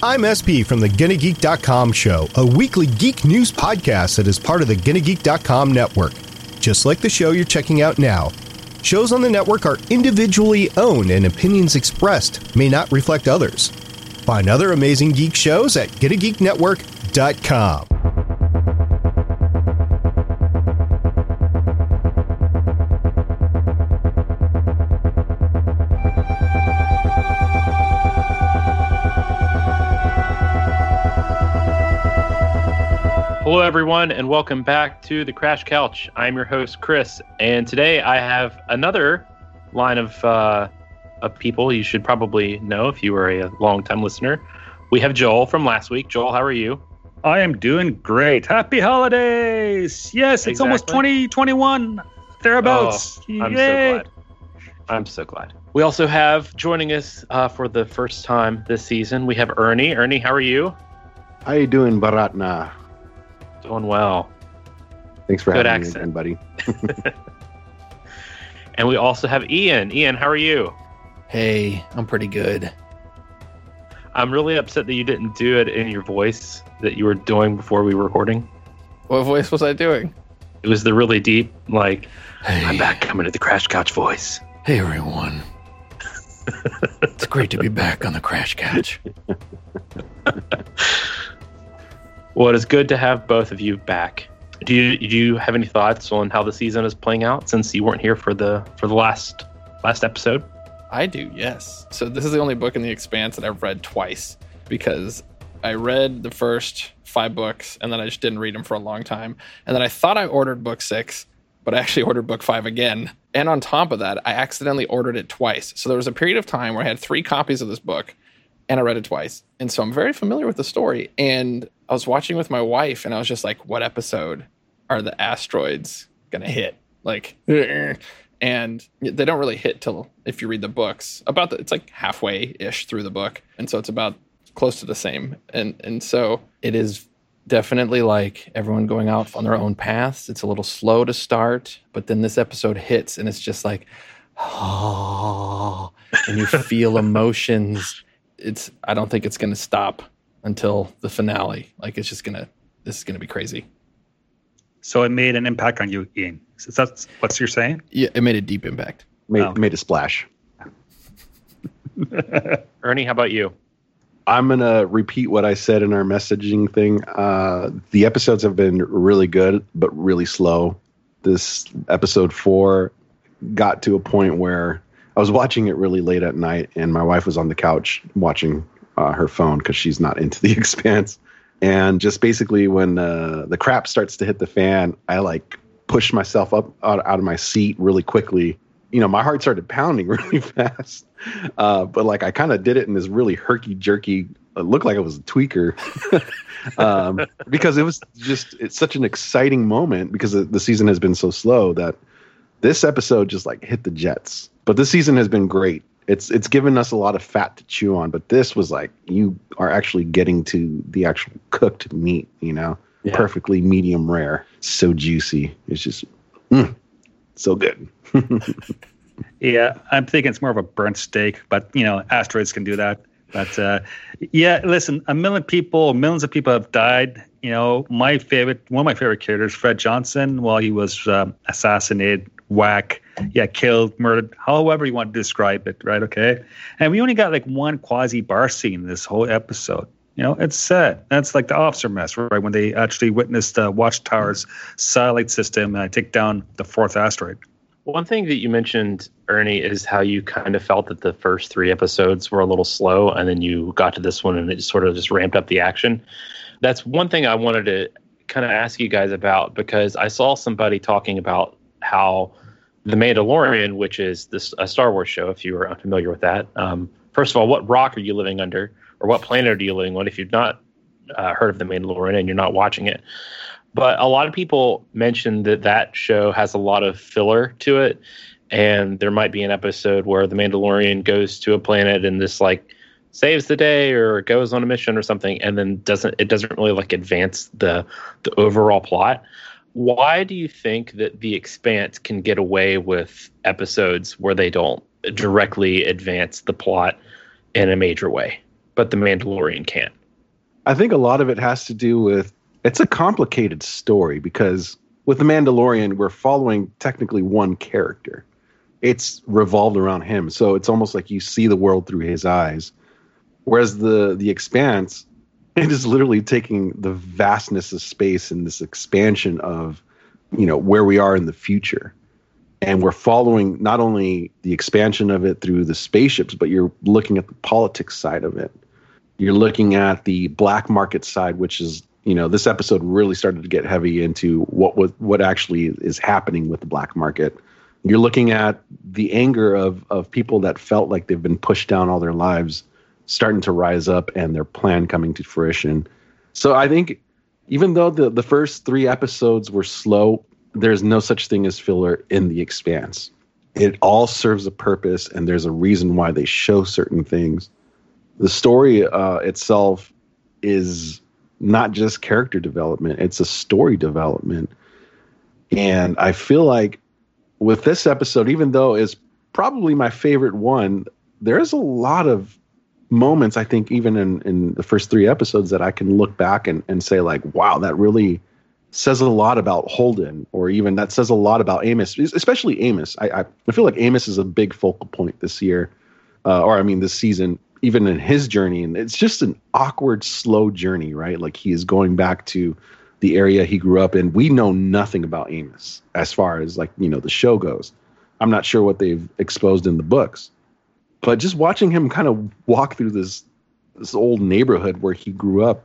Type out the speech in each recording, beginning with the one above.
I'm SP from the GonnaGeek.com show, a weekly geek news podcast that is part of the GonnaGeek.com network. Just like the show you're checking out now. Shows on the network are individually owned and opinions expressed may not reflect others. Find other amazing geek shows at GonnaGeekNetwork.com. Hello, everyone, and welcome back to the Crash Couch. I'm your host, Chris, and today I have another line of uh, of people you should probably know if you were a long-time listener. We have Joel from last week. Joel, how are you? I am doing great. Happy holidays! Yes, it's almost Exactly. 2021. Thereabouts. Oh, I'm Yay. so glad. I'm so glad. We also have joining us uh, for the first time this season. We have Ernie. Ernie, how are you? How you doing, beratna? Doing well. Thanks for Good having accent. me again, buddy. And we also have Ian. Ian, how are you? Hey, I'm pretty good. I'm really upset that you didn't do it in your voice that you were doing before we were recording. What voice was I doing? It was the really deep, like, Hey, I'm back coming to the Crash Couch voice. Hey, everyone. it's great to be back on the Crash Couch. Well, it is good to have both of you back. Do you do you have any thoughts on how the season is playing out since you weren't here for the for the last last episode? I do, yes. So this is the only book in the Expanse that I've read twice because I read the first five books and then I just didn't read them for a long time. And then I thought I ordered book six, but I actually ordered book five again. And on top of that, I accidentally ordered it twice. So there was a period of time where I had three copies of this book and I read it twice. And so I'm very familiar with the story. And I was watching with my wife and I was just like, what episode are the asteroids going to hit? Like, and they don't really hit till if you read the books about the, it's like halfway ish through the book. And so it's about close to the same. And, and so it is definitely like everyone going out on their own paths. It's a little slow to start, but then this episode hits and it's just like, oh, and you feel emotions. It's, I don't think it's going to stop until the finale. Like it's just going to, this is going to be crazy. So it made an impact on you, Ian. Is that what you're saying? Yeah, it made a deep impact. Made, Oh. made a splash. Ernie, how about you? I'm gonna repeat what I said in our messaging thing. Uh, the episodes have been really good, but really slow. This episode four got to a point where I was watching it really late at night, and my wife was on the couch watching uh, her phone because she's not into the expanse. And just basically, when uh, the crap starts to hit the fan, I like pushed myself up out, out of my seat really quickly. You know, my heart started pounding really fast. Uh, but like I kind of did it in this really herky jerky. It looked like I was a tweaker um, because it was just it's such an exciting moment because the, the season has been so slow that this episode just like hit the jets. But this season has been great. It's it's given us a lot of fat to chew on. But this was like you are actually getting to the actual cooked meat. You know, Yeah. perfectly medium rare, so juicy. It's just mm, so good. Yeah, I'm thinking it's more of a burnt steak, but you know, asteroids can do that. But uh, yeah, listen, a million people, millions of people have died. You know, my favorite, one of my favorite characters, Fred Johnson, while he was um, assassinated, whack, yeah, killed, murdered, however you want to describe it, right? Okay, and we only got like one quasi bar scene this whole episode. You know, it's sad. That's like the officer mess, right? When they actually witnessed the Watchtower's satellite system uh, take down the fourth asteroid. One thing that you mentioned, Ernie, is how you kind of felt that the first three episodes were a little slow, and then you got to this one and it sort of just ramped up the action. That's one thing I wanted to kind of ask you guys about because I saw somebody talking about how The Mandalorian, which is this a Star Wars show, if you are unfamiliar with that. Um, first of all, what rock are you living under, or what planet are you living on? If you've not uh, heard of The Mandalorian and you're not watching it, but a lot of people mentioned that that show has a lot of filler to it and there might be an episode where the mandalorian goes to a planet and this like saves the day or goes on a mission or something and then doesn't it doesn't really like advance the the overall plot why do you think that the expanse can get away with episodes where they don't directly advance the plot in a major way but the Mandalorian can't. I think a lot of it has to do with it's a complicated story because with the Mandalorian, we're following technically one character. It's revolved around him, so it's almost like you see the world through his eyes. Whereas the the Expanse, it is literally taking the vastness of space and this expansion of, you know, where we are in the future and we're following not only the expansion of it through the spaceships, but you're looking at the politics side of it. You're looking at the black market side, which is you know this episode really started to get heavy into what was what actually is happening with the black market. You're looking at the anger of of people that felt like they've been pushed down all their lives, starting to rise up, and their plan coming to fruition. So I think even though the the first three episodes were slow there's no such thing as filler in the expanse. It all serves a purpose, and there's a reason why they show certain things. The story uh, itself is not just character development, it's a story development. And I feel like with this episode, even though it's probably my favorite one, there's a lot of moments, I think, even in, in the first three episodes, that I can look back and, and say, like, wow, that really says a lot about Holden, or even that says a lot about Amos, especially Amos. I, I, feel like Amos is a big focal point this year, uh, or I mean this season, even in his journey. And it's just an awkward, slow journey, right? Like he is going back to the area he grew up in. We know nothing about Amos as far as like you know the show goes. I'm not sure what they've exposed in the books, but just watching him kind of walk through this this old neighborhood where he grew up,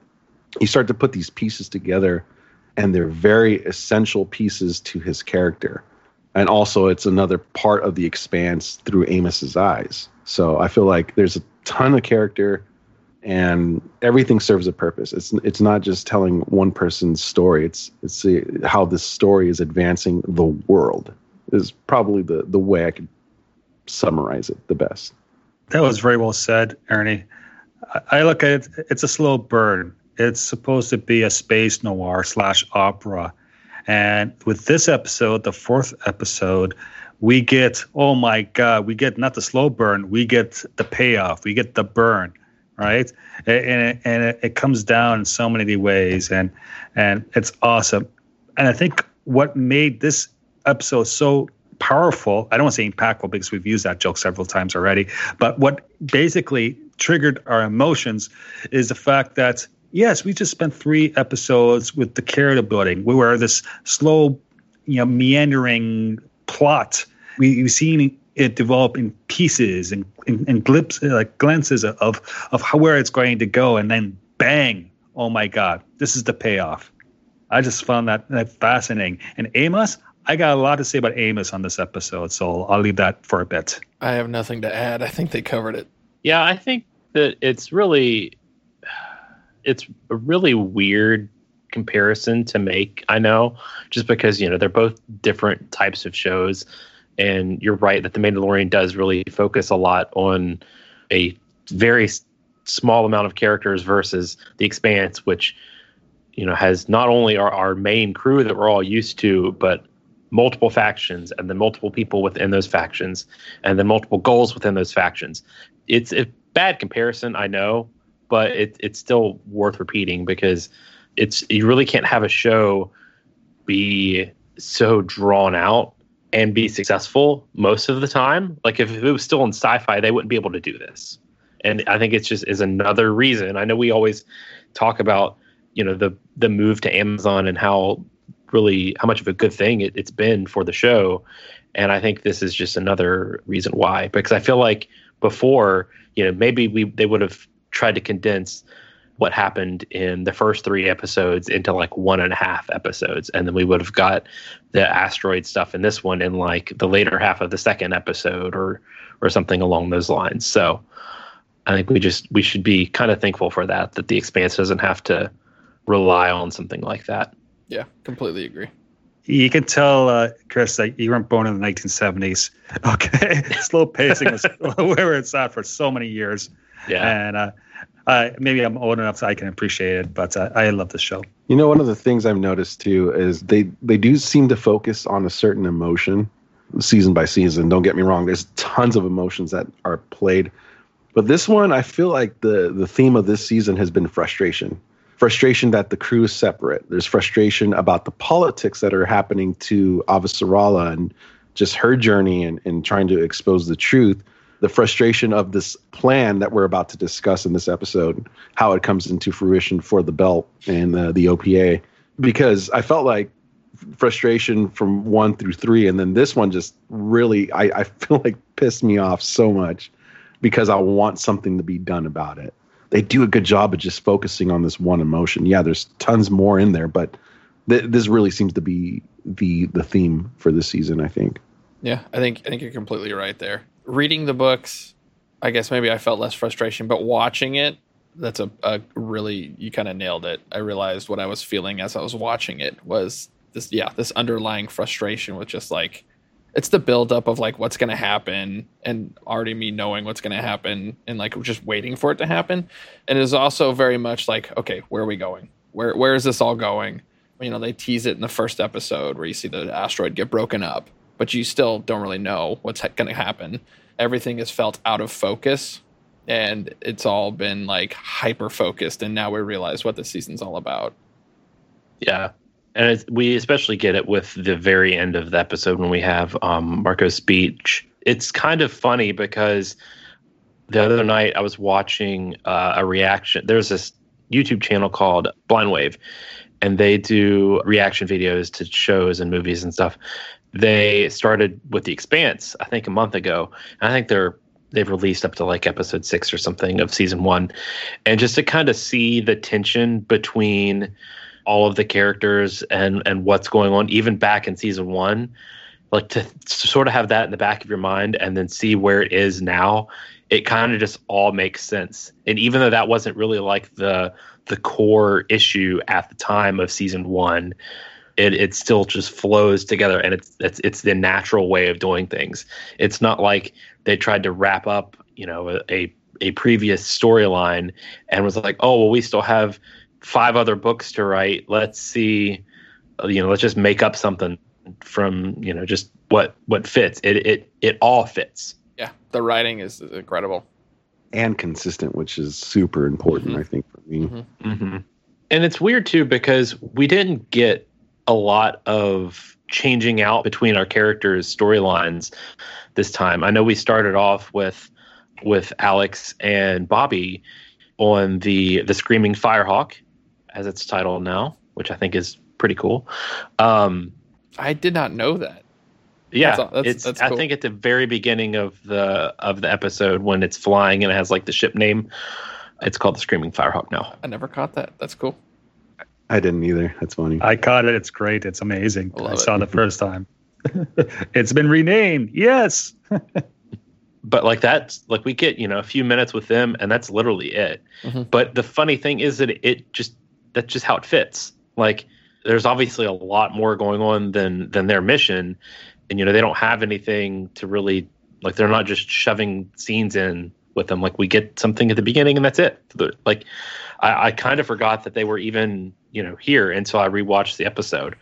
you start to put these pieces together and they're very essential pieces to his character. And also, it's another part of the expanse through Amos's eyes. So I feel like there's a ton of character, and everything serves a purpose. It's it's not just telling one person's story. It's it's how this story is advancing the world. Is probably the the way I could summarize it the best. That was very well said, Ernie. I look at it; it's a slow burn it's supposed to be a space noir slash opera. And with this episode, the fourth episode, we get, oh my God, we get not the slow burn, we get the payoff, we get the burn, right? And, and, it, it comes down in so many ways, and, and it's awesome. And I think what made this episode so powerful, I don't want to say impactful because we've used that joke several times already, but what basically triggered our emotions is the fact that yes, we just spent three episodes with the character building. We were this slow, you know, meandering plot. We, we've seen it develop in pieces and in, glimpses, like glances of of how where it's going to go, and then bang! Oh my God, this is the payoff. I just found that, that fascinating. And Amos, I got a lot to say about Amos on this episode, so I'll leave that for a bit. I have nothing to add. I think they covered it. Yeah, I think that it's really it's a really weird comparison to make. I know, just because you know they're both different types of shows, and you're right that the Mandalorian does really focus a lot on a very small amount of characters versus the Expanse, which you know has not only our, our main crew that we're all used to, but multiple factions and then multiple people within those factions and then multiple goals within those factions. It's a bad comparison, I know, but mm-hmm. it, it's still worth repeating because it's you really can't have a show be so drawn out and be successful most of the time. Like if it was still in sci-fi, they wouldn't be able to do this. And I think it's just is another reason. I know we always talk about you know the the move to Amazon and how really how much of a good thing it, it's been for the show. And I think this is just another reason why because I feel like before you know maybe we they would have tried to condense what happened in the first three episodes into like one and a half episodes. And then we would have got the asteroid stuff in this one in like the later half of the second episode or or something along those lines. So i think we just we should be kind of thankful for that that the expanse doesn't have to rely on something like that yeah completely agree you can tell, uh, Chris, that you weren't born in the 1970s. Okay, slow pacing was where it's at for so many years. Yeah, and uh, uh, maybe I'm old enough so I can appreciate it, but uh, I love the show. You know, one of the things I've noticed too is they they do seem to focus on a certain emotion season by season. Don't get me wrong; there's tons of emotions that are played, But this one, I feel like the the theme of this season has been frustration. Frustration that the crew is separate. There's frustration about the politics that are happening to Avasarala and just her journey and, and trying to expose the truth. The frustration of this plan that we're about to discuss in this episode, how it comes into fruition for the belt and uh, the OPA. Because I felt like frustration from one through three, and then this one just really, I, I feel like pissed me off so much because I want something to be done about it. They do a good job of just focusing on this one emotion. Yeah, there's tons more in there, but th- this really seems to be the the theme for this season. I think. Yeah, I think I think you're completely right there. Reading the books, I guess maybe I felt less frustration, but watching it, that's a, a really you kind of nailed it. I realized what I was feeling as I was watching it was this yeah this underlying frustration with just like it's the buildup of like what's going to happen and already me knowing what's going to happen and like just waiting for it to happen. And it is also very much like okay where are we going? Where where is this all going? You know they tease it in the first episode where you see the asteroid get broken up but you still don't really know what's ha- going to happen. Everything is felt out of focus and it's all been like hyper focused and now we realize what the season's all about. Yeah and we especially get it with the very end of the episode when we have um, Marco's speech. It's kind of funny because the other night I was watching uh, a reaction. There's this YouTube channel called Blind Wave, and they do reaction videos to shows and movies and stuff. They started with The Expanse, I think, a month ago. And I think they're they've released up to like episode six or something of season one, and just to kind of see the tension between all of the characters and and what's going on even back in season one like to, to sort of have that in the back of your mind and then see where it is now it kind of just all makes sense. And even though that wasn't really like the the core issue at the time of season one it it still just flows together and it's it's it's the natural way of doing things. It's not like they tried to wrap up you know a a, a previous storyline and was like oh well we still have five other books to write. Let's see, you know, let's just make up something from you know just what what fits. It it it all fits. Yeah, the writing is incredible and consistent, which is super important, mm-hmm. I think, for me. Mm-hmm. Mm-hmm. And it's weird too because we didn't get a lot of changing out between our characters' storylines this time. I know we started off with with Alex and Bobby on the the Screaming Firehawk, as its title now, which I think is pretty cool. Um, I did not know that. Yeah, that's, that's, it's. That's cool. I think at the very beginning of the of the episode when it's flying and it has like the ship name, it's called the Screaming Firehawk now. I never caught that. That's cool. I didn't either. That's funny. I caught it. It's great. It's amazing. I, I saw it the first time. it's been renamed. Yes. but like that's like we get you know a few minutes with them and that's literally it. Mm-hmm. But the funny thing is that it just that's just how it fits. Like there's obviously a lot more going on than than their mission, and you know they don't have anything to really like. They're not just shoving scenes in with them. Like we get something at the beginning and that's it. Like I, I kind of forgot that they were even you know here until I rewatched the episode.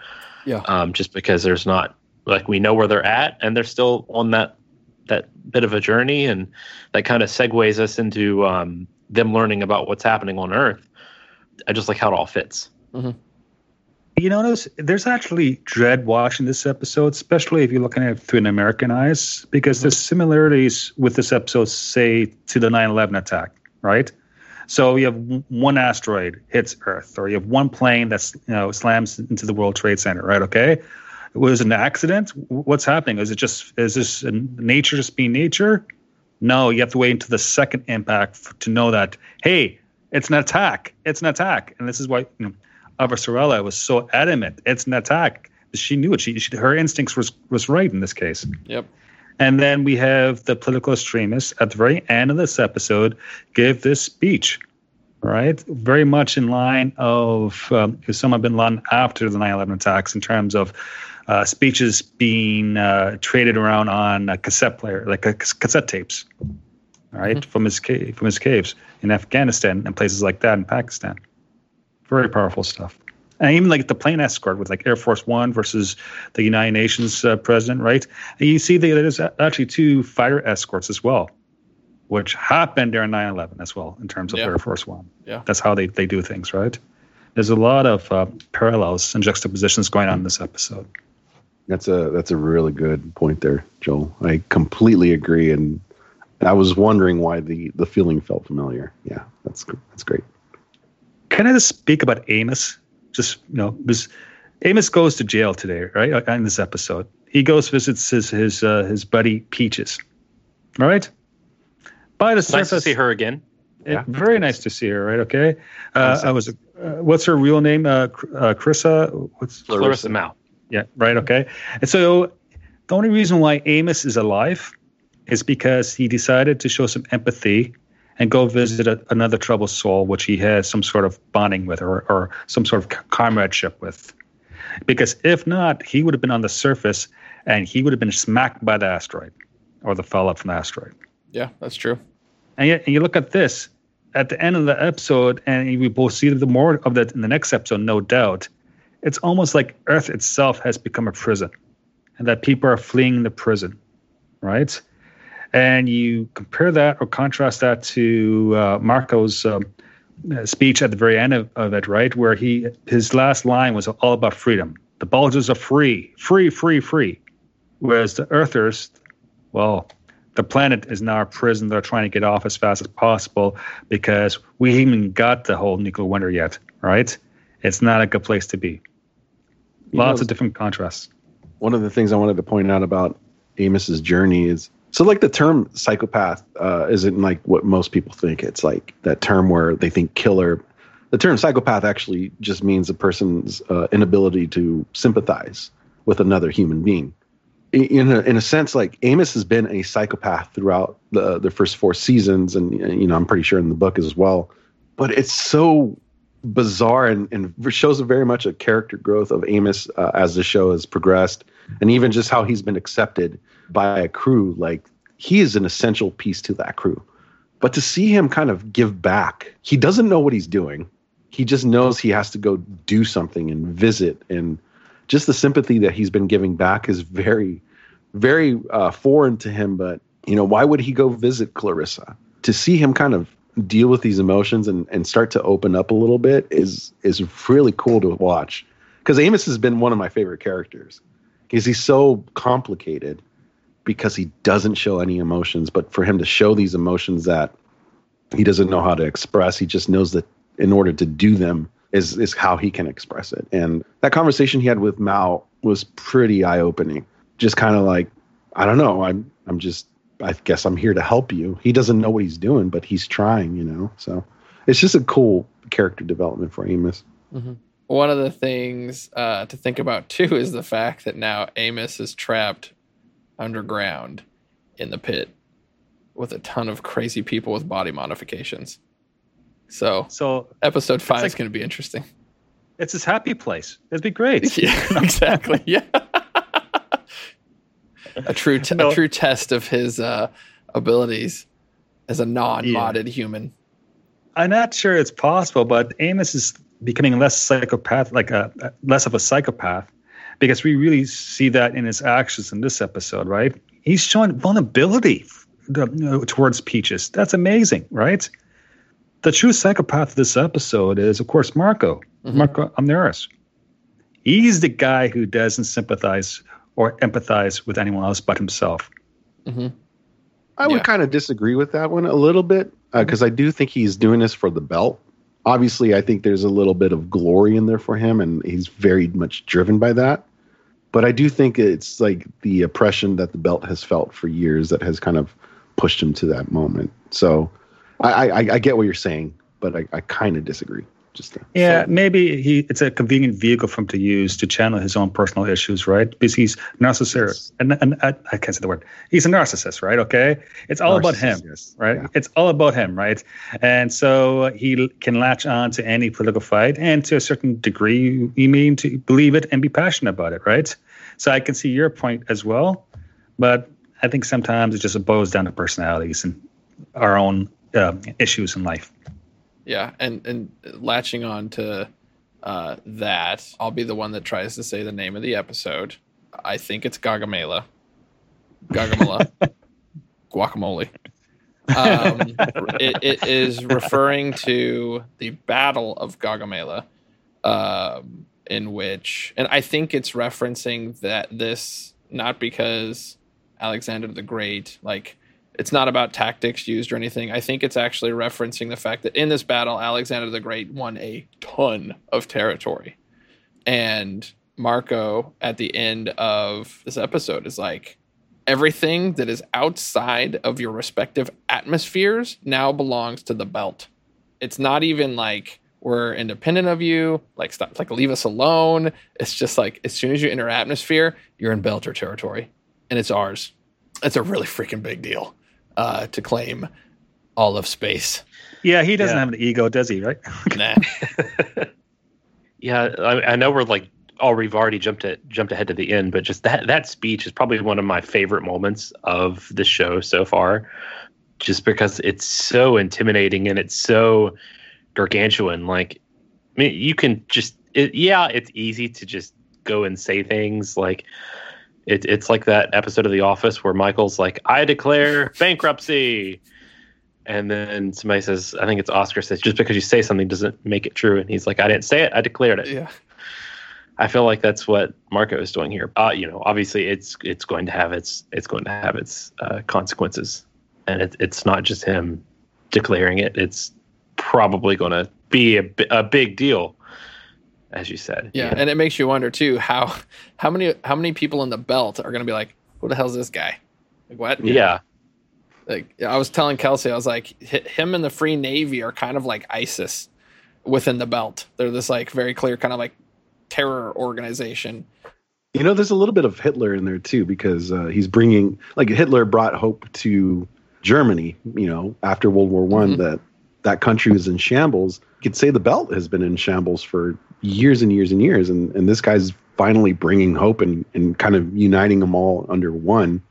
Yeah. Um, just because there's not like we know where they're at and they're still on that that bit of a journey and that kind of segues us into um, them learning about what's happening on Earth. I just like how it all fits. Mm-hmm. You notice there's actually dread watching this episode, especially if you're looking at it through an American eyes, because mm-hmm. there's similarities with this episode, say, to the 9 11 attack, right? So you have one asteroid hits Earth, or you have one plane that's you know slams into the World Trade Center, right? Okay, it was an accident? What's happening? Is it just is this nature just being nature? No, you have to wait until the second impact to know that hey, it's an attack. It's an attack. And this is why you know, was so adamant. It's an attack. She knew it. She, she, her instincts was was right in this case. Yep. And then we have the political extremists at the very end of this episode give this speech, right? Very much in line of um, Osama bin Laden after the 9/11 attacks in terms of uh, speeches being uh, traded around on a cassette player, like a cassette tapes right, mm-hmm. from his cave, from his caves in Afghanistan and places like that in Pakistan. Very powerful stuff. And even like the plane escort with like Air Force One versus the United Nations uh, president, right? And you see that there's actually two fighter escorts as well. which happened during 9/11 as well in terms of Yeah. Air Force One. Yeah. that's how they they do things, right? There's a lot of uh, parallels and juxtapositions going on in this episode. That's a that's a really good point there, Joel. I completely agree, and I was wondering why the the feeling felt familiar. Yeah, that's that's great. Can I just speak about Amos? Just you know, because Amos goes to jail today, right? uh, In this episode, he goes visits his his uh, his buddy Peaches, All right. By the Nice surface, to see her again. it- Yeah. very nice to see her, right? Okay, uh, Awesome. I was. Uh, what's her real name? Uh, uh, Chrissa. What's Clarissa Mao. yeah, right. Okay. And so the only reason why Amos is alive is because he decided to show some empathy and go visit a, another troubled soul, which he has some sort of bonding with or, or some sort of comradeship with. Because if not, he would have been on the surface and he would have been smacked by the asteroid or the fallout from the asteroid. Yeah, that's true. And yet, and you look at this at the end of the episode, and we both see the more of that in the next episode, no doubt. It's almost like Earth itself has become a prison, and that people are fleeing the prison, right? And you compare that or contrast that to uh, Marco's um, uh, speech at the very end of, of it, right, where he his last line was all about freedom. The Bulgars are free, free, free, free, whereas the Earthers, well, the planet is now a prison. They're trying to get off as fast as possible because we haven't even got the whole nuclear winter yet, right? It's not a good place to be. You Lots know, of different contrasts. one of the things I wanted to point out about Amos's journey is so like the term psychopath uh, isn't like what most people think. It's like that term where they think killer. The term psychopath actually just means a person's uh, inability to sympathize with another human being. In a, in a sense, like Amos has been a psychopath throughout the the first four seasons, and you know I'm pretty sure in the book as well. But it's so bizarre and, and shows very much a character growth of Amos uh, as the show has progressed, and even just how he's been accepted by a crew. Like he is an essential piece to that crew. But to see him kind of give back, he doesn't know what he's doing. He just knows he has to go do something and visit, and just the sympathy that he's been giving back is very, very uh, foreign to him. But you know, why would he go visit Clarissa? To see him kind of deal with these emotions and, and start to open up a little bit is is really cool to watch. Because Amos has been one of my favorite characters because he's so complicated because he doesn't show any emotions. But for him to show these emotions that he doesn't know how to express, he just knows that in order to do them is is how he can express it. And that conversation he had with Mao was pretty eye opening. Just kind of like, I don't know, I'm I'm just I guess I'm here to help you. He doesn't know what he's doing, but he's trying, you know. So it's just a cool character development for Amos. One of the things uh, to think about too is the fact that now Amos is trapped underground in the pit with a ton of crazy people with body modifications. So So episode five is going to be interesting. it's his happy place. It'd be great. Yeah, exactly. Yeah. A true No. a true test of his uh, abilities as a non-modded human. I'm not sure it's possible, but Amos is becoming less psychopath, like a, less of a psychopath, because we really see that in his actions in this episode, right? He's showing vulnerability towards Peaches. That's amazing, right? The true psychopath of this episode is, of course, Marco, Mhm. Marco Inaros. He's the guy who doesn't sympathize or empathize with anyone else but himself. hmm I would Yeah. kind of disagree with that one a little bit because I do think he's doing this for the belt. Obviously, I think there's a little bit of glory in there for him, and he's very much driven by that. But I do think it's like the oppression that the belt has felt for years that has kind of pushed him to that moment. So I, I, I get what you're saying, but I, I kind of disagree. Just to, Yeah, So- maybe he it's a convenient vehicle for him to use to channel his own personal issues, right? Because he's narcissist, and, and I, I can't say the word. He's a narcissist, right? Okay, it's all about him, yes. right? Yeah. It's all about him, right? And so he can latch on to any political fight, and to a certain degree, you mean to believe it and be passionate about it, right? So I can see your point as well, but I think sometimes it just boils down to personalities and our own um, issues in life. Yeah, and and latching on to uh, that, I'll be the one that tries to say the name of the episode. I think it's Gagamela. Gagamela. Guacamole. Um, it, it is referring to the Battle of Gaugamela, um, in which, and I think it's referencing that this not because Alexander the Great, like it's not about tactics used or anything. I think it's actually referencing the fact that in this battle, Alexander the Great won a ton of territory, and Marco at the end of this episode is like everything that is outside of your respective atmospheres now belongs to the belt. It's not even like we're independent of you, like stop, like leave us alone. It's just like as soon as you enter atmosphere, you're in Belter territory, and it's ours. It's a really freaking big deal uh, to claim all of space. Yeah, he doesn't Yeah. have an ego, does he? Right? Nah. Yeah, I, I know we're like, oh, we've already jumped it, jumped ahead to the end, but just that that speech is probably one of my favorite moments of the show so far, just because it's so intimidating and it's so gargantuan. Like, I mean, you can just, it, yeah, it's easy to just go and say things like. It, it's like that episode of The Office where Michael's like, "I declare bankruptcy," and then somebody says, "I think it's Oscar says just because you say something doesn't make it true," and he's like, "I didn't say it, I declared it." yeah. I feel like that's what Marco is doing here. Uh, you know, obviously it's it's going to have its it's going to have its uh, consequences, and it, it's not just him declaring it. It's probably going to be a, a big deal, as you said. yeah, and it makes you wonder too how how many how many people in the belt are going to be like, "Who the hell's this guy?" Like what? yeah, Like I was telling Kelsey, I was like, him and the Free Navy are kind of like ISIS within the belt. They're this like very clear kind of like terror organization. You know, there's a little bit of Hitler in there too, because uh, he's bringing like Hitler brought hope to Germany. You know, after World War One, Mhm. that that country was in shambles. You could say the belt has been in shambles for years and years and years, and and this guy's finally bringing hope and and kind of uniting them all under one.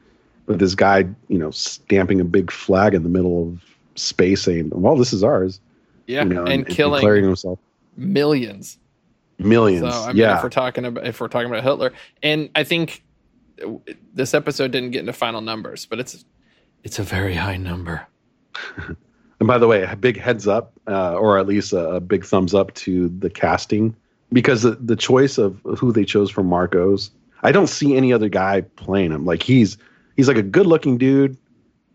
With this guy, you know, stamping a big flag in the middle of space, saying, "Well, this is ours." Yeah, you know, and, declaring killing himself millions. millions. So I mean, yeah, if we're talking about if we're talking about Hitler, and I think this episode didn't get into final numbers, but it's it's a very high number. And by the way, a big heads up, uh, or at least a, a big thumbs up to the casting, because the, the choice of who they chose for Marcos, I don't see any other guy playing him. Like he's he's like a good looking dude,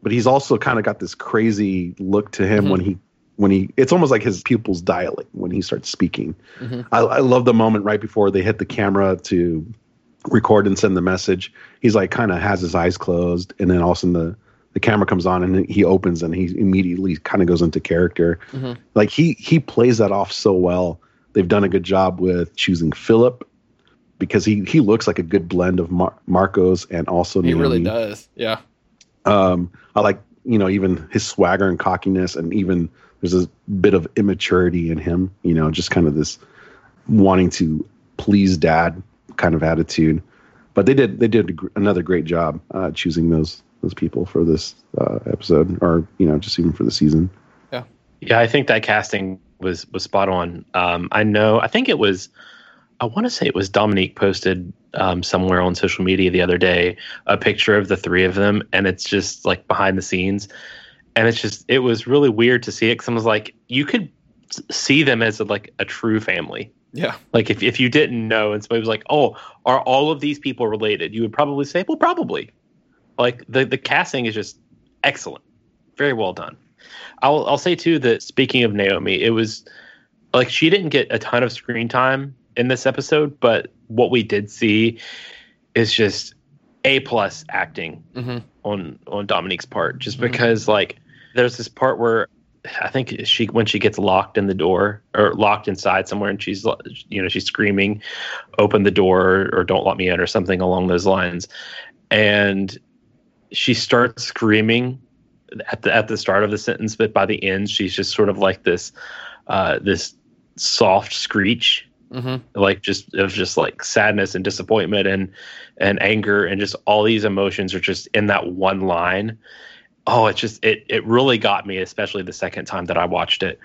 but he's also kind of got this crazy look to him Mhm. when he when he it's almost like his pupils dilate when he starts speaking. Mhm. I, I love the moment right before they hit the camera to record and send the message. He's like kind of has his eyes closed, and then all of a sudden the the camera comes on and he opens and he immediately kind of goes into character. Mhm. Like he he plays that off so well. They've done a good job with choosing Philip because he he looks like a good blend of Mar- Marcos and also He really does. Yeah. Um, I like you know even his swagger and cockiness, and even there's a bit of immaturity in him. You know, just kind of this wanting to please dad kind of attitude. But they did they did another great job uh, choosing those those people for this uh, episode, or you know, just even for the season. Yeah, yeah, I think that casting was was spot on. Um, I know. I think it was. I want to say it was Dominique posted um, somewhere on social media the other day a picture of the three of them, and it's just like behind the scenes, and it's just it was really weird to see it because I was like, you could see them as like a true family. Yeah. Like if if you didn't know, and somebody was like, "Oh, are all of these people related?" You would probably say, "Well, probably." Like the the casting is just excellent, very well done. I'll I'll say too that speaking of Naomi, it was like she didn't get a ton of screen time in this episode, but what we did see is just a plus acting hmm on on Dominique's part, just Mhm. because like there's this part where I think she when she gets locked in the door or locked inside somewhere and she's you know she's screaming, open the door or don't let me in or something along those lines, and she starts screaming at the at the start of the sentence, but by the end she's just sort of like this uh, this soft screech hmm like just of just like sadness and disappointment and and anger and just all these emotions are just in that one line oh it just it it really got me especially the second time that i watched it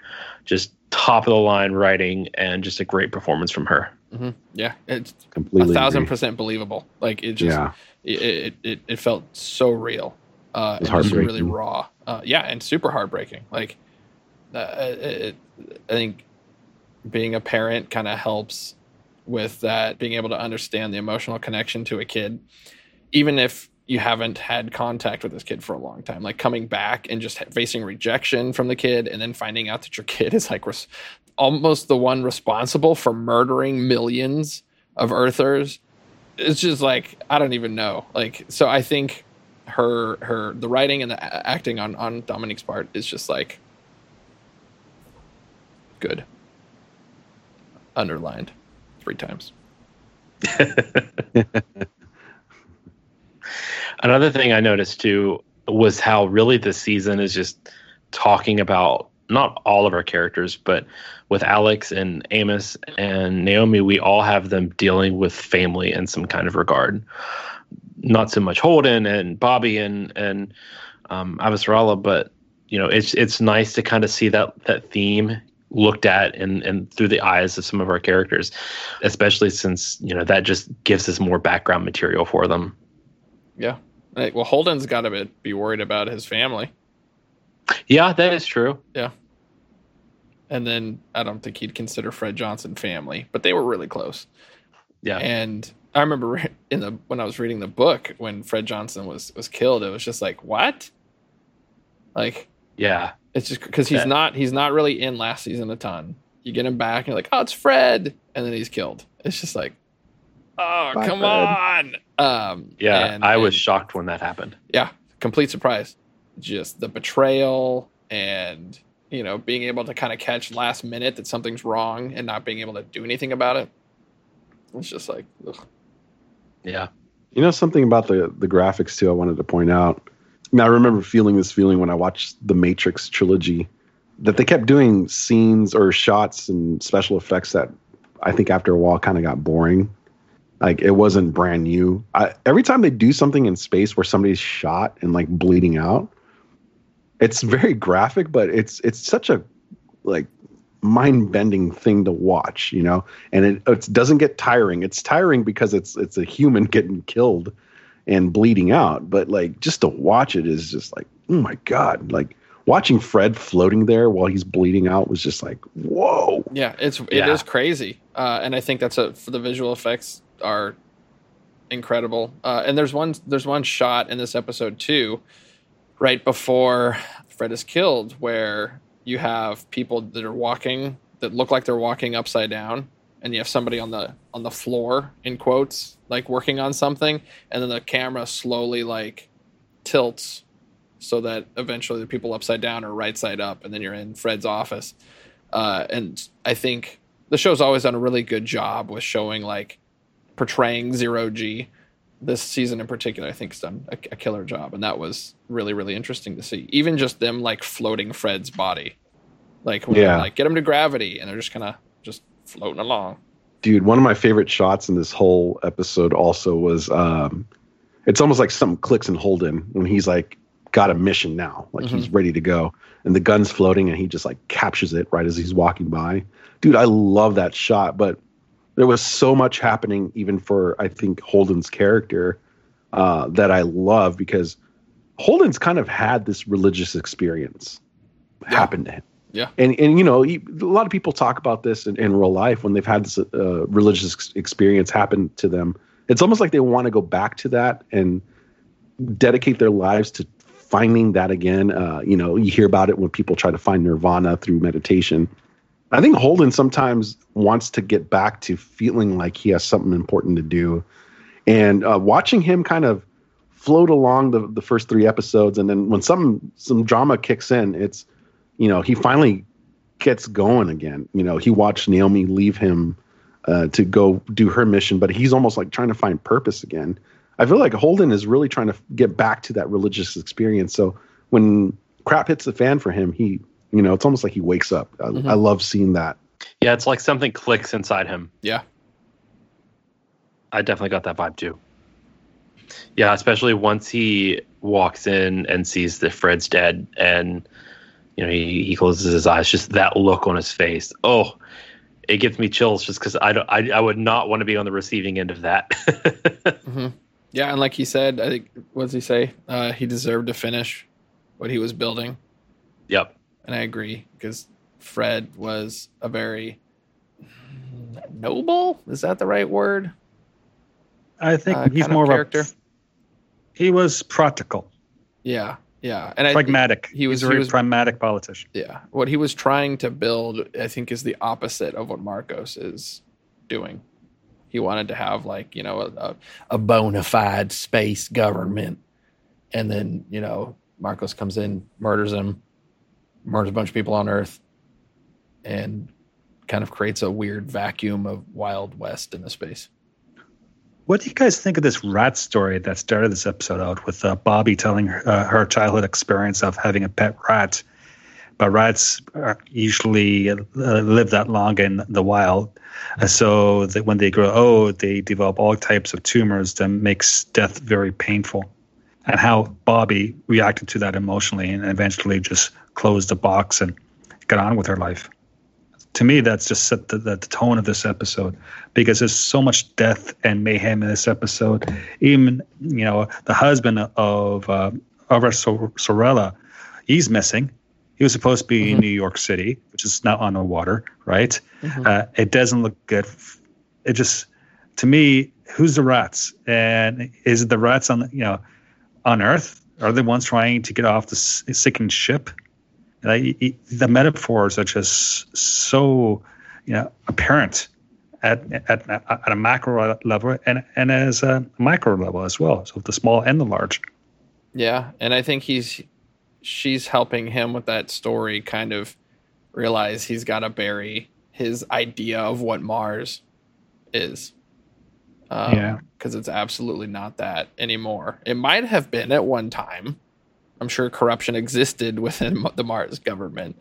just top of the line writing and just a great performance from her hmm Yeah. It's Completely, a thousand agree. percent believable. Like it just Yeah, it, it it it felt so real. Uh, It's and really raw. Uh, yeah, and super heartbreaking. Like, uh, it, I think being a parent kind of helps with that, being able to understand the emotional connection to a kid, even if you haven't had contact with this kid for a long time. Like coming back and just facing rejection from the kid, and then finding out that your kid is like res- almost the one responsible for murdering millions of Earthers. It's just like I don't even know. Like, so I think her her the writing and the acting on on Dominique's part is just like good. Underlined three times. Another thing I noticed too was how really this season is just talking about not all of our characters, but with Alex and Amos and Naomi, we all have them dealing with family in some kind of regard. Not so much Holden and Bobby and and um, Avasarala, but you know, it's it's nice to kind of see that that theme looked at and and through the eyes of some of our characters, especially since you know that just gives us more background material for them. Yeah. Like, well, Holden's got to be- be worried about his family. Yeah, that is true. Yeah. And then I don't think he'd consider Fred Johnson family, but they were really close. Yeah. And I remember in the when I was reading the book when Fred Johnson was was killed, it was just like what? Like Yeah. it's just because he's That- not he's not really in last season a ton. You get him back and you're like, oh, it's Fred, and then he's killed. It's just like, oh, Bye, come Fred. on. Um, Yeah. and- I was and- shocked when that happened. yeah, complete surprise. Just the betrayal and you know being able to kind of catch last minute that something's wrong and not being able to do anything about it. It's just like, ugh. Yeah. You know something about the the graphics too. I wanted to point out. Now I remember feeling this feeling when I watched the Matrix trilogy, that they kept doing scenes or shots and special effects that I think after a while kind of got boring. Like it wasn't brand new. I, every time they do something in space where somebody's shot and like bleeding out, it's very graphic, but it's it's such a like mind bending thing to watch, you know and it, it doesn't get tiring. It's tiring because it's it's a human getting killed and bleeding out, but like just to watch it is just like oh my god! Like watching Fred floating there while he's bleeding out was just like whoa. yeah, it's it Yeah. is crazy, uh, and I think that's a for the visual effects are incredible. Uh, and there's one there's one shot in this episode too, right before Fred is killed, where you have people that are walking that look like they're walking upside down, and you have somebody on the on the floor in quotes like working on something, and then the camera slowly like tilts so that eventually the people upside down are right side up, and then you're in Fred's office. Uh, and I think the show's always done a really good job with showing like portraying zero G. This season in particular, I think, has done a, a killer job, and that was really, really interesting to see. Even just them like floating Fred's body, like when Yeah. like get him to gravity, and they're just kind of just floating along. Dude, one of my favorite shots in this whole episode also was um it's almost like something clicks in Holden when he's like got a mission now, like he's ready to go, and the gun's floating and he just like captures it right as he's walking by. Dude, I love that shot, but there was so much happening even for I think Holden's character uh, that I love because Holden's kind of had this religious experience happen to him. Yeah. And and you know, he- a lot of people talk about this in, in real life when they've had this uh, religious experience happen to them. It's almost like they want to go back to that and dedicate their lives to finding that again. Uh, you know, you hear about it when people try to find nirvana through meditation. I think Holden sometimes wants to get back to feeling like he has something important to do, and uh, watching him kind of float along the the first three episodes, and then when some some drama kicks in, it's you know he finally gets going again. You know, he watched Naomi leave him uh, to go do her mission, but he's almost like trying to find purpose again. I feel like Holden is really trying to get back to that religious experience. So when crap hits the fan for him, he, you know, it's almost like he wakes up. I, Mhm. I love seeing that. Yeah, it's like something clicks inside him. Yeah. I definitely got that vibe too. Yeah, especially once he walks in and sees that Fred's dead and you know he, he closes his eyes, just that look on his face. Oh, it gives me chills just because I don't I, I would not want to be on the receiving end of that. hmm Yeah, and like he said, I think what does he say? Uh, he deserved to finish what he was building, Yep. And I agree because Fred was a very noble. Is that the right word? I think Uh, he's kind of more character. of a. He was practical, Yeah, yeah, and I, pragmatic. he was- He's a he was- pragmatic politician. yeah, what he was trying to build, I think, is the opposite of what Marcos is doing. He wanted to have like you know a, a bona fide space government, and then you know Marcos comes in, murders him, murders a bunch of people on Earth, and kind of creates a weird vacuum of Wild West in the space. What do you guys think of this rat story that started this episode out with uh, Bobbie telling her, uh, her childhood experience of having a pet rat? But rats usually uh, live that long in the wild. So that when they grow old, they develop all types of tumors that makes death very painful. And how Bobbie reacted to that emotionally and eventually just closed the box and got on with her life. To me, that's just set the, the, the tone of this episode because there's so much death and mayhem in this episode. Even you know the husband of uh, Albert Sor- Sorella, he's missing. He was supposed to be in New York City, which is not on the water, right? Uh, it doesn't look good. It just, to me, who's the rats? And is it the rats on the, you know on Earth? Are the ones trying to get off the sinking ship? Y- the metaphors are just so you know apparent at at, at a macro level and and as a micro level as well. So the small and the large. Yeah, and I think he's she's helping him with that story kind of realize he's got to bury his idea of what Mars is. Um, Yeah. because it's absolutely not that anymore. It might have been at one time. I'm sure corruption existed within the Mars government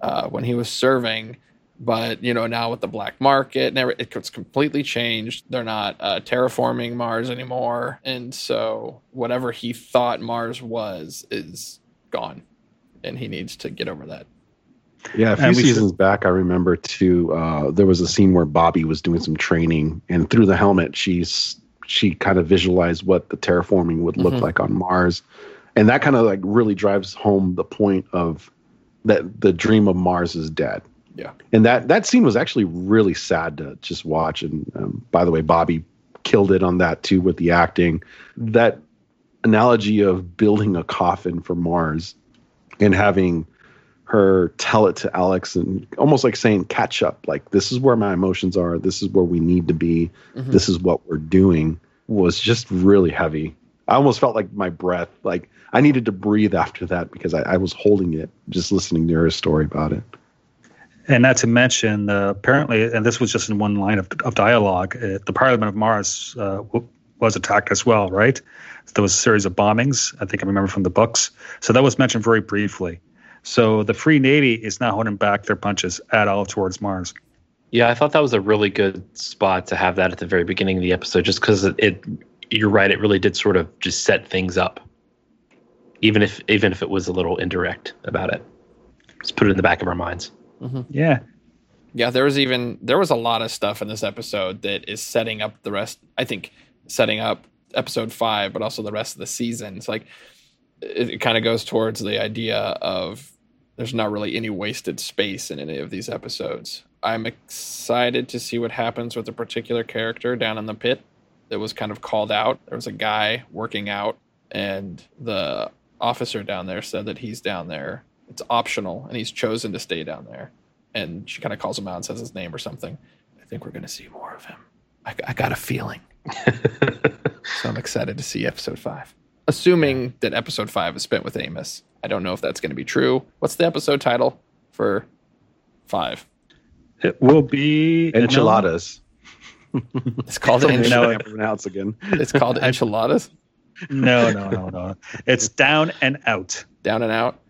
uh, when he was serving, but you know now with the black market and every, it's completely changed. They're not uh, terraforming Mars anymore, and so whatever he thought Mars was is gone, and he needs to get over that. Yeah, a few And we seasons back, I remember too. Uh, there was a scene where Bobbie was doing some training, and through the helmet, she's she kind of visualized what the terraforming would look Mhm. like on Mars, and that kind of like really drives home the point of that the dream of Mars is dead. Yeah. and that that scene was actually really sad to just watch. And um, by the way, Bobbie killed it on that too with the acting. That analogy of building a coffin for Mars and having her tell it to Alex and almost like saying catch up like this is where my emotions are this is where we need to be Mhm. this is what we're doing was just really heavy I almost felt like my breath like I needed to breathe after that because I, I was holding it just listening to her story about it And not to mention, uh, apparently, and this was just in one line of, of dialogue, uh, the Parliament of Mars uh, w- was attacked as well, right? There was a series of bombings, I think I remember from the books. So that was mentioned very briefly. So the Free Navy is not holding back their punches at all towards Mars. Yeah, I thought that was a really good spot to have that at the very beginning of the episode, just because it, it. You're right. It really did sort of just set things up, even if even if it was a little indirect about it. Just put it in the back of our minds. Mm-hmm. Yeah. Yeah, there was even there was a lot of stuff in this episode that is setting up the rest. I think setting up episode five, but also the rest of the season. It's like it, it kind of goes towards the idea of there's not really any wasted space in any of these episodes. I'm excited to see what happens with a particular character down in the pit that was kind of called out. There was a guy working out, and the officer down there said that he's down there. It's optional, and he's chosen to stay down there and she kind of calls him out and says his name or something. I think we're going to see more of him. I, I got a feeling. so I'm excited to see episode five. Assuming that episode five is spent with Amos. I don't know if that's going to be true. What's the episode title for five? It will be enchiladas It's called Something I enchil- can't pronounce again It's called enchiladas. No, no, no, no. It's down and out. Down and out.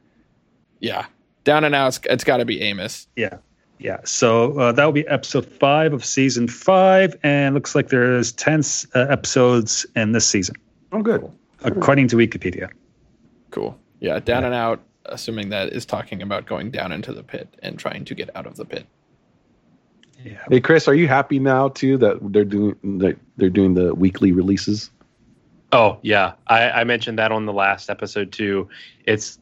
Yeah, down and out. It's, it's got to be Amos. Yeah. Yeah. So uh, that will be episode five of season five. And looks like there's 10 uh, episodes in this season, oh good according to Wikipedia. Cool. Yeah, down and out. Assuming that is talking about going down into the pit and trying to get out of the pit. Yeah. hey Chris are you happy now too that they're doing that they're doing the weekly releases Oh yeah, I, I mentioned that on the last episode too. It's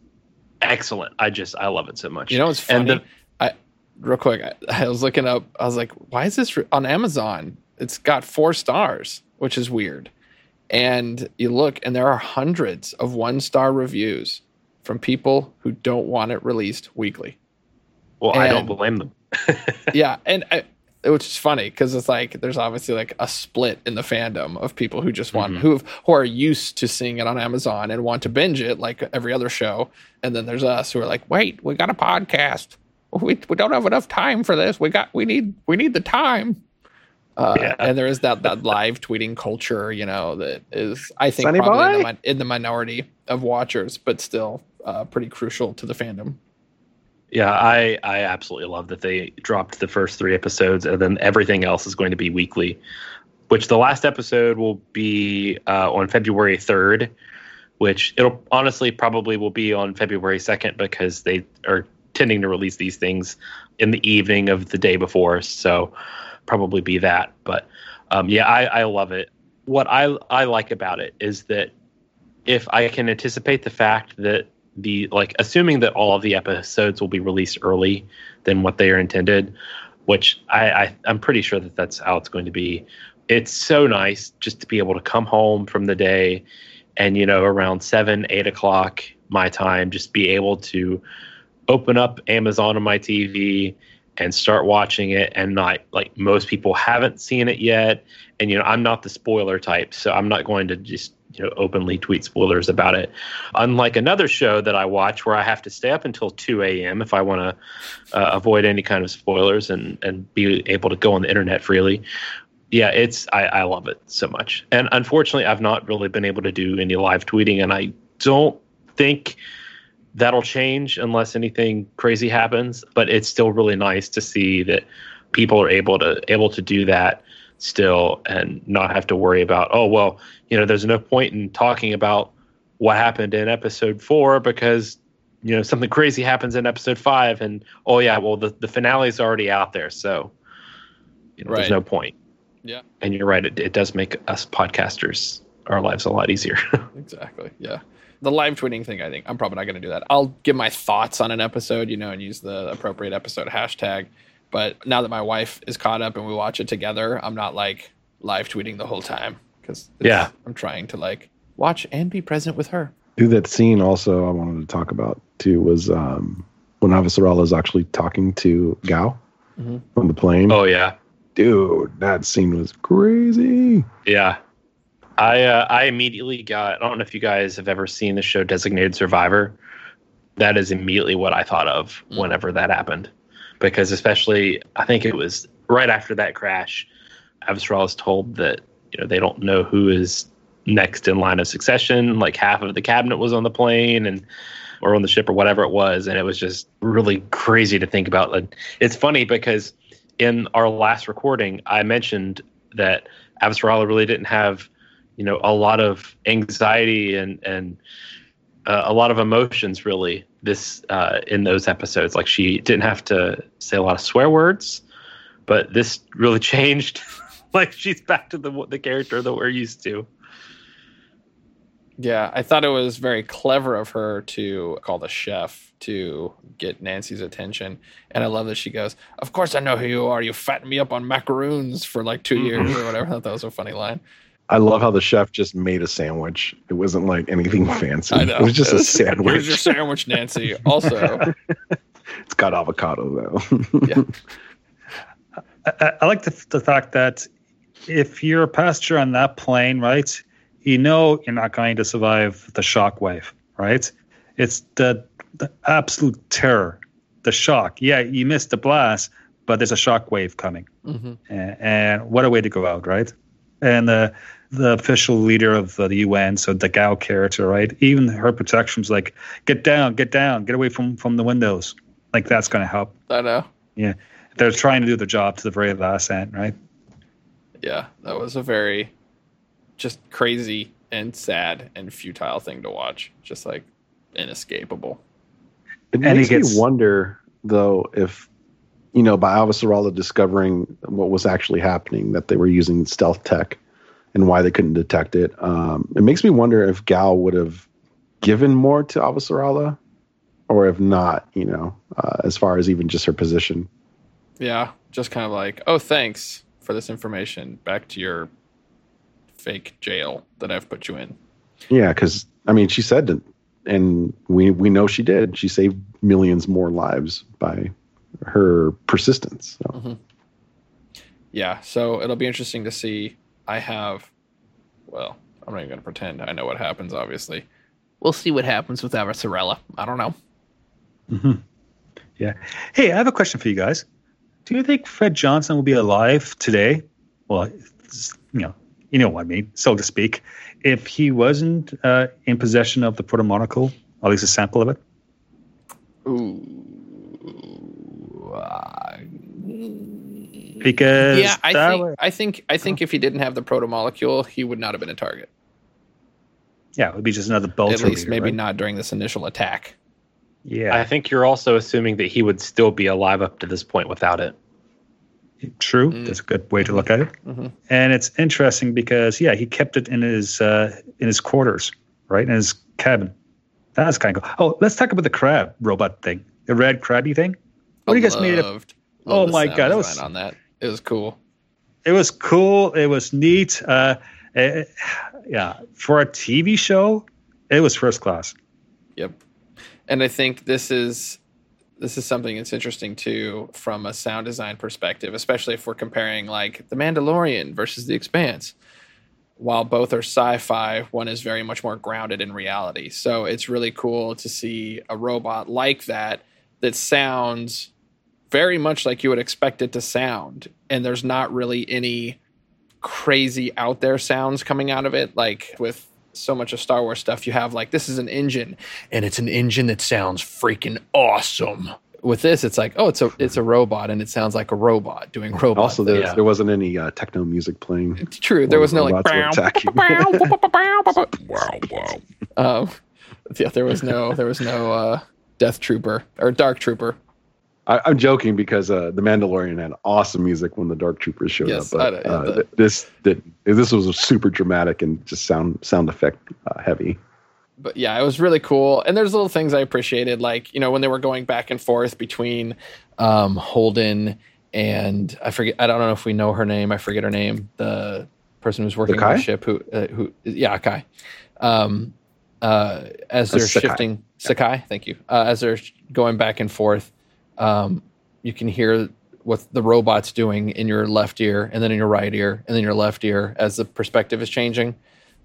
excellent. I just I love it so much. You know what's funny? And the- I real quick, I, I was looking up. I was like, why is this re- on Amazon? It's got four stars, which is weird. And you look, and there are hundreds of one star reviews from people who don't want it released weekly. well, I don't blame them. yeah, and I, which is funny because it's like there's obviously like a split in the fandom of people who just want Mhm. who who are used to seeing it on Amazon and want to binge it like every other show, and then there's us who are like, wait, we got a podcast. We we don't have enough time for this. We got we need we need the time. Uh, Yeah. And there is that that live tweeting culture, you know, that is I think Sonny probably in the, in the minority of watchers, but still uh, pretty crucial to the fandom. Yeah, I I absolutely love that they dropped the first three episodes, and then everything else is going to be weekly. Which the last episode will be uh, on February third, which it'll honestly probably will be on February second because they are tending to release these things in the evening of the day before, so probably be that. But um, yeah, I, I love it. What I I like about it is that if I can anticipate the fact that the like assuming that all of the episodes will be released early than what they are intended, which I, I I'm pretty sure that that's how it's going to be. It's so nice just to be able to come home from the day, and you know around seven eight o'clock my time, just be able to open up Amazon on my TV and start watching it and not like most people haven't seen it yet. And you know i'm not the spoiler type so i'm not going to just you know openly tweet spoilers about it. Unlike another show that i watch where i have to stay up until 2 a.m if i want to uh, avoid any kind of spoilers and and be able to go on the internet freely yeah it's I, I love it so much. And unfortunately i've not really been able to do any live tweeting and i don't think that'll change unless anything crazy happens but it's still really nice to see that people are able to able to do that still and not have to worry about oh well you know there's no point in talking about what happened in episode four because you know something crazy happens in episode five and oh yeah well the, the finale is already out there so you know, there's no point Yeah. and you're right it, it does make us podcasters our lives a lot easier Exactly. Yeah. The live tweeting thing, I think I'm probably not going to do that. I'll give my thoughts on an episode, you know, and use the appropriate episode hashtag. But now that my wife is caught up and we watch it together, I'm not like live tweeting the whole time because Yeah. I'm trying to like watch and be present with her. Dude, that scene also I wanted to talk about too was um, when Avasarala is actually talking to Gao Mhm. on the plane. oh yeah Dude, that scene was crazy. Yeah. I uh, I immediately got I don't know if you guys have ever seen the show Designated Survivor. That is immediately what I thought of Mm. whenever that happened. Because especially I think it was right after that crash, Avasarala is told that, you know, they don't know who is next in line of succession. Like half of the cabinet was on the plane and or on the ship or whatever it was. And it was just really crazy to think about. And it's funny because in our last recording, I mentioned that Avasarala really didn't have, you know, a lot of anxiety and and uh, a lot of emotions really this uh, in those episodes. Like she didn't have to say a lot of swear words, but this really changed. like she's back to the the character that we're used to. Yeah, I thought it was very clever of her to call the chef to get Nancy's attention. And I love that she goes, Of course I know who you are. You fattened me up on macaroons for like 2 years or whatever. I thought that was a funny line. I love how the chef just made a sandwich. It wasn't like anything fancy. I know. It was just a sandwich. Here's your sandwich. sandwich, Nancy. Also, it's got avocado though. I, I- I like the, the fact that if you're a passenger on that plane, right, you know you're not going to survive the shock wave, right? It's the the absolute terror, the shock. Yeah, you missed the blast, but there's a shock wave coming, mhm. and, and what a way to go out, right? And the the official leader of the UN, so the Gao character, right? Even her protection's like, get down, get down, get away from from the windows. Like that's going to help. I know. Yeah, they're trying to do their job to the very last end, right? Yeah, that was a very just crazy and sad and futile thing to watch. Just like inescapable. It And he makes gets- me wonder though if you know by Avasarala discovering what was actually happening that they were using stealth tech and why they couldn't detect it. Um, it makes me wonder if Gao would have given more to Avasarala, or if not, you know, uh, as far as even just her position. Yeah, just kind of like, oh, thanks for this information. Back to your fake jail that I've put you in. Yeah, because I mean, she said that, and we we know she did. She saved millions more lives by her persistence. So. Mm-hmm. Yeah, so it'll be interesting to see. I have, well, I'm not even going to pretend I know what happens. Obviously, we'll see what happens with Avasarala. I don't know. Mm-hmm. Yeah. Hey, I have a question for you guys. Do you think Fred Johnson will be alive today? Well, you know, you know what I mean, so to speak, if he wasn't uh, in possession of the protomolecule, at least a sample of it. Ooh. Because yeah, I think way, I think I think if he didn't have the proto molecule, he would not have been a target. Yeah, it would be just another bolt. At least, leader, maybe right? not during this initial attack. Yeah, I think you're also assuming that he would still be alive up to this point without it. True, mm. that's a good way to look at it. Mm-hmm. And it's interesting because yeah, he kept it in his uh, in his quarters, right in his cabin. That's kind of cool. Oh, let's talk about the crab robot thing, the red crabby thing. What do you guys made it? Oh my god, that was on that. It was cool. It was cool. It was neat. Uh, it, yeah, for a TV show, it was first class. Yep, and I think this is this is something that's interesting too from a sound design perspective, especially if we're comparing like The Mandalorian versus The Expanse. While both are sci-fi, one is very much more grounded in reality. So it's really cool to see a robot like that that sounds very much like you would expect it to sound. And there's not really any crazy out there sounds coming out of it. Like with so much of Star Wars stuff, you have like, this is an engine and it's an engine that sounds freaking awesome. With this, it's like, oh, it's a it's a robot, and it sounds like a robot doing robot. Also, there, yeah. there wasn't any uh, techno music playing. It's true. There was no like. um, yeah, there was no there was no uh, Death Trooper or Dark Trooper I, am joking because uh, the Mandalorian had awesome music when the Dark Troopers showed yes, up. But uh, th- this this was super dramatic and just sound sound effect uh, heavy. But yeah, it was really cool. And there's little things I appreciated, like you know when they were going back and forth between um, Holden and I forget. I don't know if we know her name. I forget her name. The person who's working on the ship. Who uh, who? Yeah, Kai. Um, uh, as they're Sakai. shifting, Sakai. Thank you. Uh, as they're going back and forth um, you can hear what the robot's doing in your left ear and then in your right ear and then your left ear as the perspective is changing.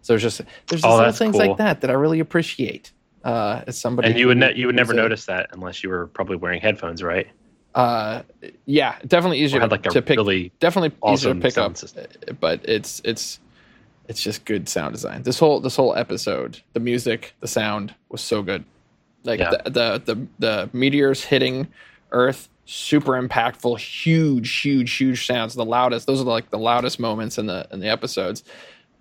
So there's just there's just oh, little things cool. like that that I really appreciate. Uh, as somebody, and you would ne- you would never a, notice that unless you were probably wearing headphones, right? Uh, yeah, definitely easier like to pick. Really definitely easier to pick up, system. but it's it's it's just good sound design. This whole this whole episode, the music, the sound was so good. Like yeah. the, the the the meteors hitting Earth, super impactful, huge, huge, huge sounds. The loudest. Those are like the loudest moments in the in the episodes.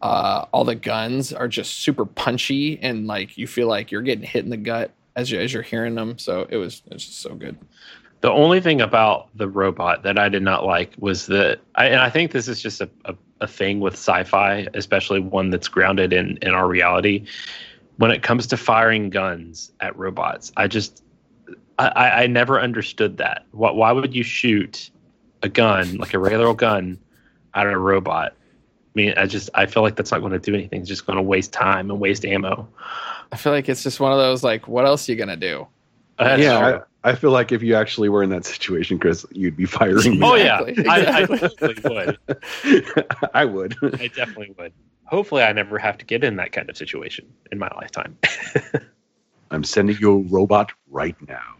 Uh, all the guns are just super punchy, and like you feel like you're getting hit in the gut as you as you're hearing them. So it was it was just so good. The only thing about the robot that I did not like was that, I, and I think this is just a, a, a thing with sci-fi, especially one that's grounded in in our reality. When it comes to firing guns at robots, I just I, I never understood that. Why, why would you shoot a gun like a regular old gun at a robot? I mean, I just I feel like that's not going to do anything. It's just going to waste time and waste ammo. I feel like it's just one of those like, what else are you gonna do? Uh, yeah, I, I, feel like if you actually were in that situation, Chris, you'd be firing. oh yeah, exactly. I, I definitely would. I would. I definitely would. Hopefully, I never have to get in that kind of situation in my lifetime. I'm sending you a robot right now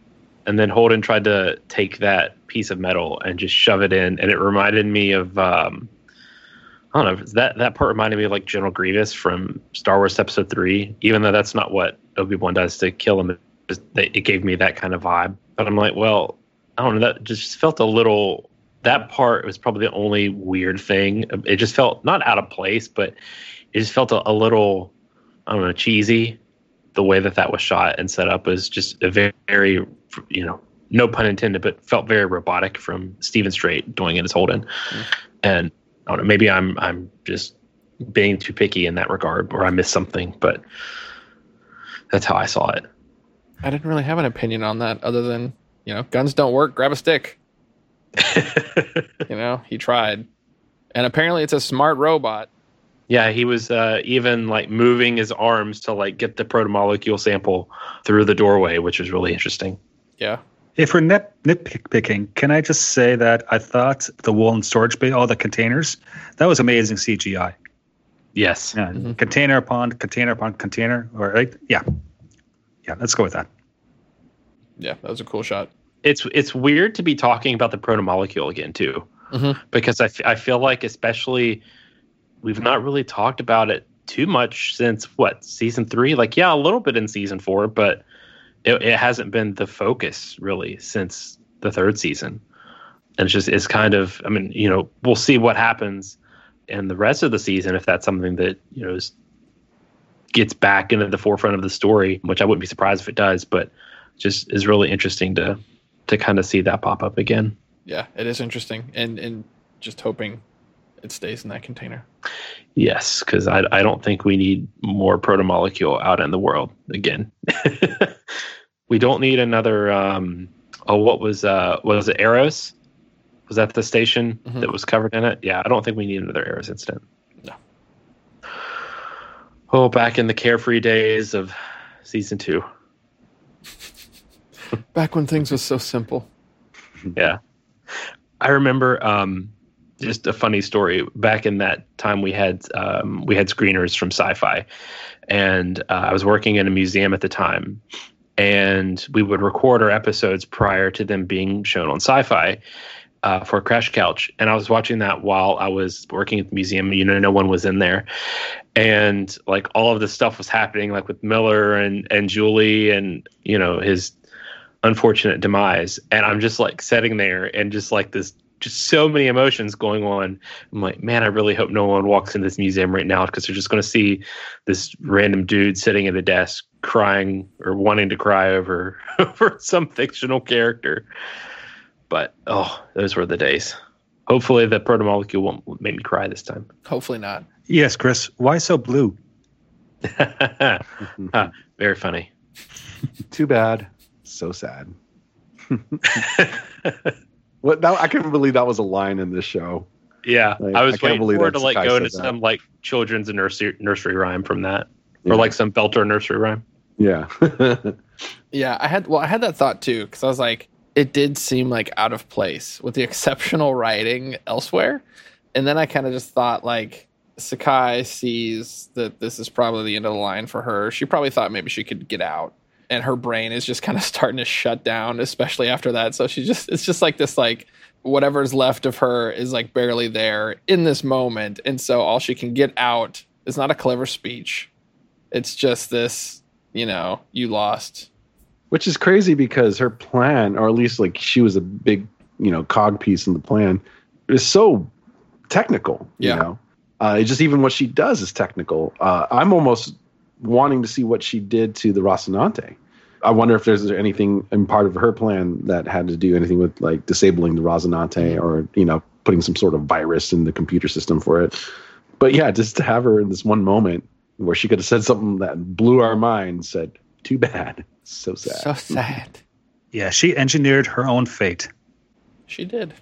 and then Holden tried to take that piece of metal and just shove it in, and it reminded me of um, I don't know that that part reminded me of like General Grievous from Star Wars Episode Three, even though that's not what Obi Wan does to kill him. It, gave me that kind of vibe, but I'm like, well, I don't know. That just felt a little. That part was probably the only weird thing. It just felt not out of place, but it just felt a, a little, I don't know, cheesy the way that that was shot and set up was just a very, very you know, no pun intended, but felt very robotic from Steven Strait doing it as Holden. Mm. And I don't know, maybe I'm I'm just being too picky in that regard, or I missed something. But that's how I saw it. I didn't really have an opinion on that, other than you know, guns don't work. Grab a stick. you know, he tried, and apparently it's a smart robot. Yeah, he was uh, even like moving his arms to like get the protomolecule sample through the doorway, which was really interesting. Yeah. If we're nit nitpicking, can I just say that I thought the woolen storage bay, all the containers, that was amazing CGI. Yes. Yeah, mm-hmm. container upon container upon container, or right? Yeah, yeah. Let's go with that. Yeah, that was a cool shot. It's it's weird to be talking about the protomolecule again too, mm-hmm. because I, f- I feel like especially we've not really talked about it too much since what season three. Like yeah, a little bit in season four, but it, it hasn't been the focus really since the third season. And it's just it's kind of I mean you know we'll see what happens in the rest of the season if that's something that you know is, gets back into the forefront of the story, which I wouldn't be surprised if it does. But just is really interesting to to kind of see that pop up again. Yeah, it is interesting, and and just hoping it stays in that container. Yes, because I I don't think we need more protomolecule out in the world again. we don't need another. Um, oh, what was uh was it Eros? Was that the station mm-hmm. that was covered in it? Yeah, I don't think we need another Eros incident. No. Oh, back in the carefree days of season two. back when things was so simple. Yeah. I remember um, just a funny story. Back in that time, we had um, we had screeners from Syfy, and uh, I was working in a museum at the time, and we would record our episodes prior to them being shown on Syfy. Uh, for Crash Couch, and I was watching that while I was working at the museum. You know, no one was in there, and like all of this stuff was happening, like with Miller and and Julie, and you know his unfortunate demise. And I'm just like sitting there, and just like this just so many emotions going on. I'm like, man, I really hope no one walks in this museum right now because they're just going to see this random dude sitting at a desk crying or wanting to cry over over some fictional character. But oh, those were the days. Hopefully, the protomolecule won't make me cry this time. Hopefully not. Yes, Chris. Why so blue? ah, very funny. Too bad. So sad. What that, I can't believe that was a line in this show. Yeah, like, I was I waiting for it to like go into some like children's nursery nursery rhyme from that, yeah. or like some Belter nursery rhyme. Yeah, yeah. I had well, I had that thought too because I was like, it did seem like out of place with the exceptional writing elsewhere, and then I kind of just thought like Sakai sees that this is probably the end of the line for her. She probably thought maybe she could get out and her brain is just kind of starting to shut down especially after that. So she just it's just like this like whatever's left of her is like barely there in this moment. And so all she can get out is not a clever speech. It's just this you know you lost. Which is crazy because her plan or at least like she was a big you know cog piece in the plan is so technical yeah. you know? Uh, just even what she does is technical. Uh, i'm almost wanting to see what she did to the Rocinante. I wonder if there's anything in part of her plan that had to do anything with like disabling the Rocinante or you know putting some sort of virus in the computer system for it. But yeah, just to have her in this one moment where she could have said something that blew our minds, said, "Too bad, so sad, so sad." Yeah, she engineered her own fate. She did.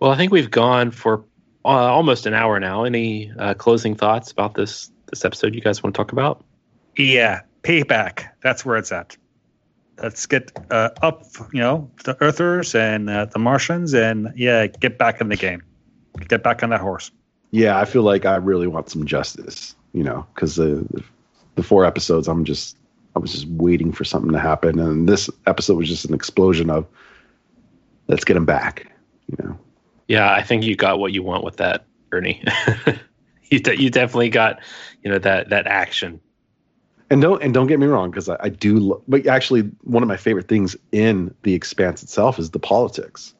Well, I think we've gone for uh, almost an hour now. Any uh, closing thoughts about this this episode you guys want to talk about? Yeah, payback. That's where it's at let's get uh, up, you know, the Earthers and uh, the Martians, and yeah, get back in the game, get back on that horse. Yeah, I feel like I really want some justice, you know, because the the four episodes, I'm just I was just waiting for something to happen, and this episode was just an explosion of let's get him back, you know. Yeah, I think you got what you want with that, Ernie. you de- you definitely got you know that that action and don't and don't get me wrong because I, I, do lo- but actually one of my favorite things in the expanse itself is the politics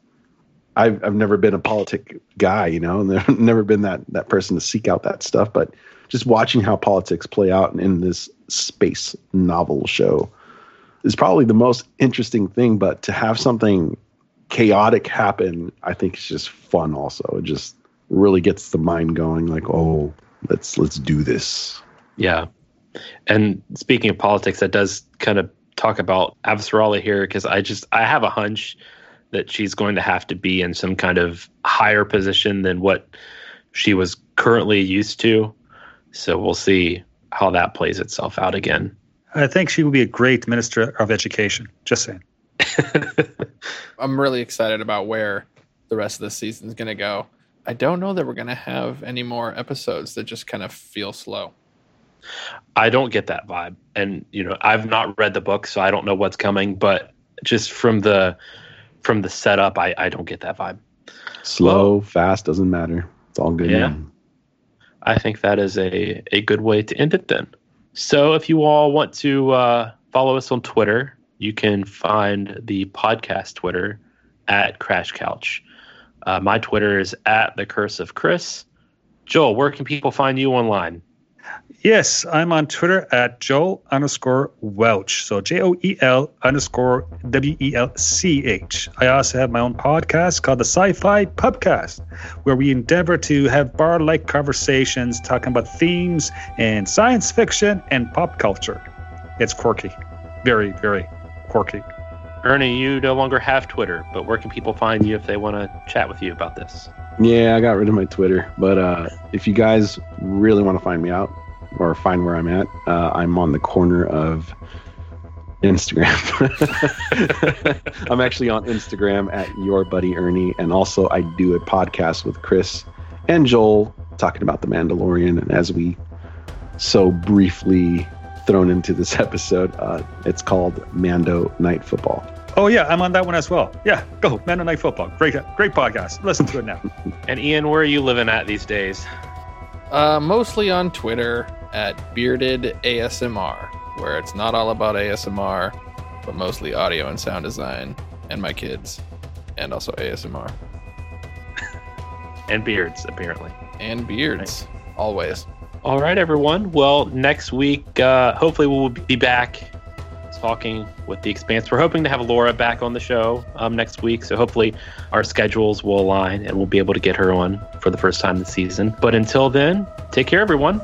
i've, I've never been a politic guy you know and never been that that person to seek out that stuff but just watching how politics play out in, this space novel show is probably the most interesting thing but to have something chaotic happen i think is just fun also it just really gets the mind going like oh let's let's do this. Yeah. And speaking of politics, that does kind of talk about Avasarala here because I just I have a hunch that she's going to have to be in some kind of higher position than what she was currently used to. So we'll see how that plays itself out again. I think she would be a great minister of education. Just saying. I'm really excited about where the rest of the season is going to go. I don't know that we're going to have any more episodes that just kind of feel slow. I don't get that vibe. And you know, I've not read the book, so I don't know what's coming, but just from the from the setup, I, I don't get that vibe. Slow, well, fast, doesn't matter. It's all good. Yeah. I think that is a, a good way to end it then. So if you all want to uh, follow us on Twitter, you can find the podcast Twitter at Crash Couch. Uh, my Twitter is at the Curse of Chris. Joel, where can people find you online? Yes, I'm on Twitter at Joel underscore Welch. So J O E L underscore W E L C H. I also have my own podcast called the Sci Fi Pubcast, where we endeavor to have bar like conversations talking about themes in science fiction and pop culture. It's quirky. Very, very quirky. Ernie, you no longer have Twitter, but where can people find you if they want to chat with you about this? Yeah, I got rid of my Twitter, but uh, if you guys really want to find me out or find where I'm at, uh, I'm on the corner of Instagram. I'm actually on Instagram at your buddy Ernie, and also I do a podcast with Chris and Joel talking about the Mandalorian. And as we so briefly thrown into this episode. Uh, it's called Mando Night Football. Oh yeah, I'm on that one as well. Yeah, go Mando Night Football. Great, great podcast. Listen to it now. and Ian, where are you living at these days? Uh, mostly on Twitter at Bearded ASMR, where it's not all about ASMR, but mostly audio and sound design, and my kids, and also ASMR. and beards, apparently. And beards, always. All right, everyone. Well, next week, uh, hopefully, we'll be back talking with the Expanse. We're hoping to have Laura back on the show um, next week, so hopefully our schedules will align and we'll be able to get her on for the first time this season. But until then, take care, everyone.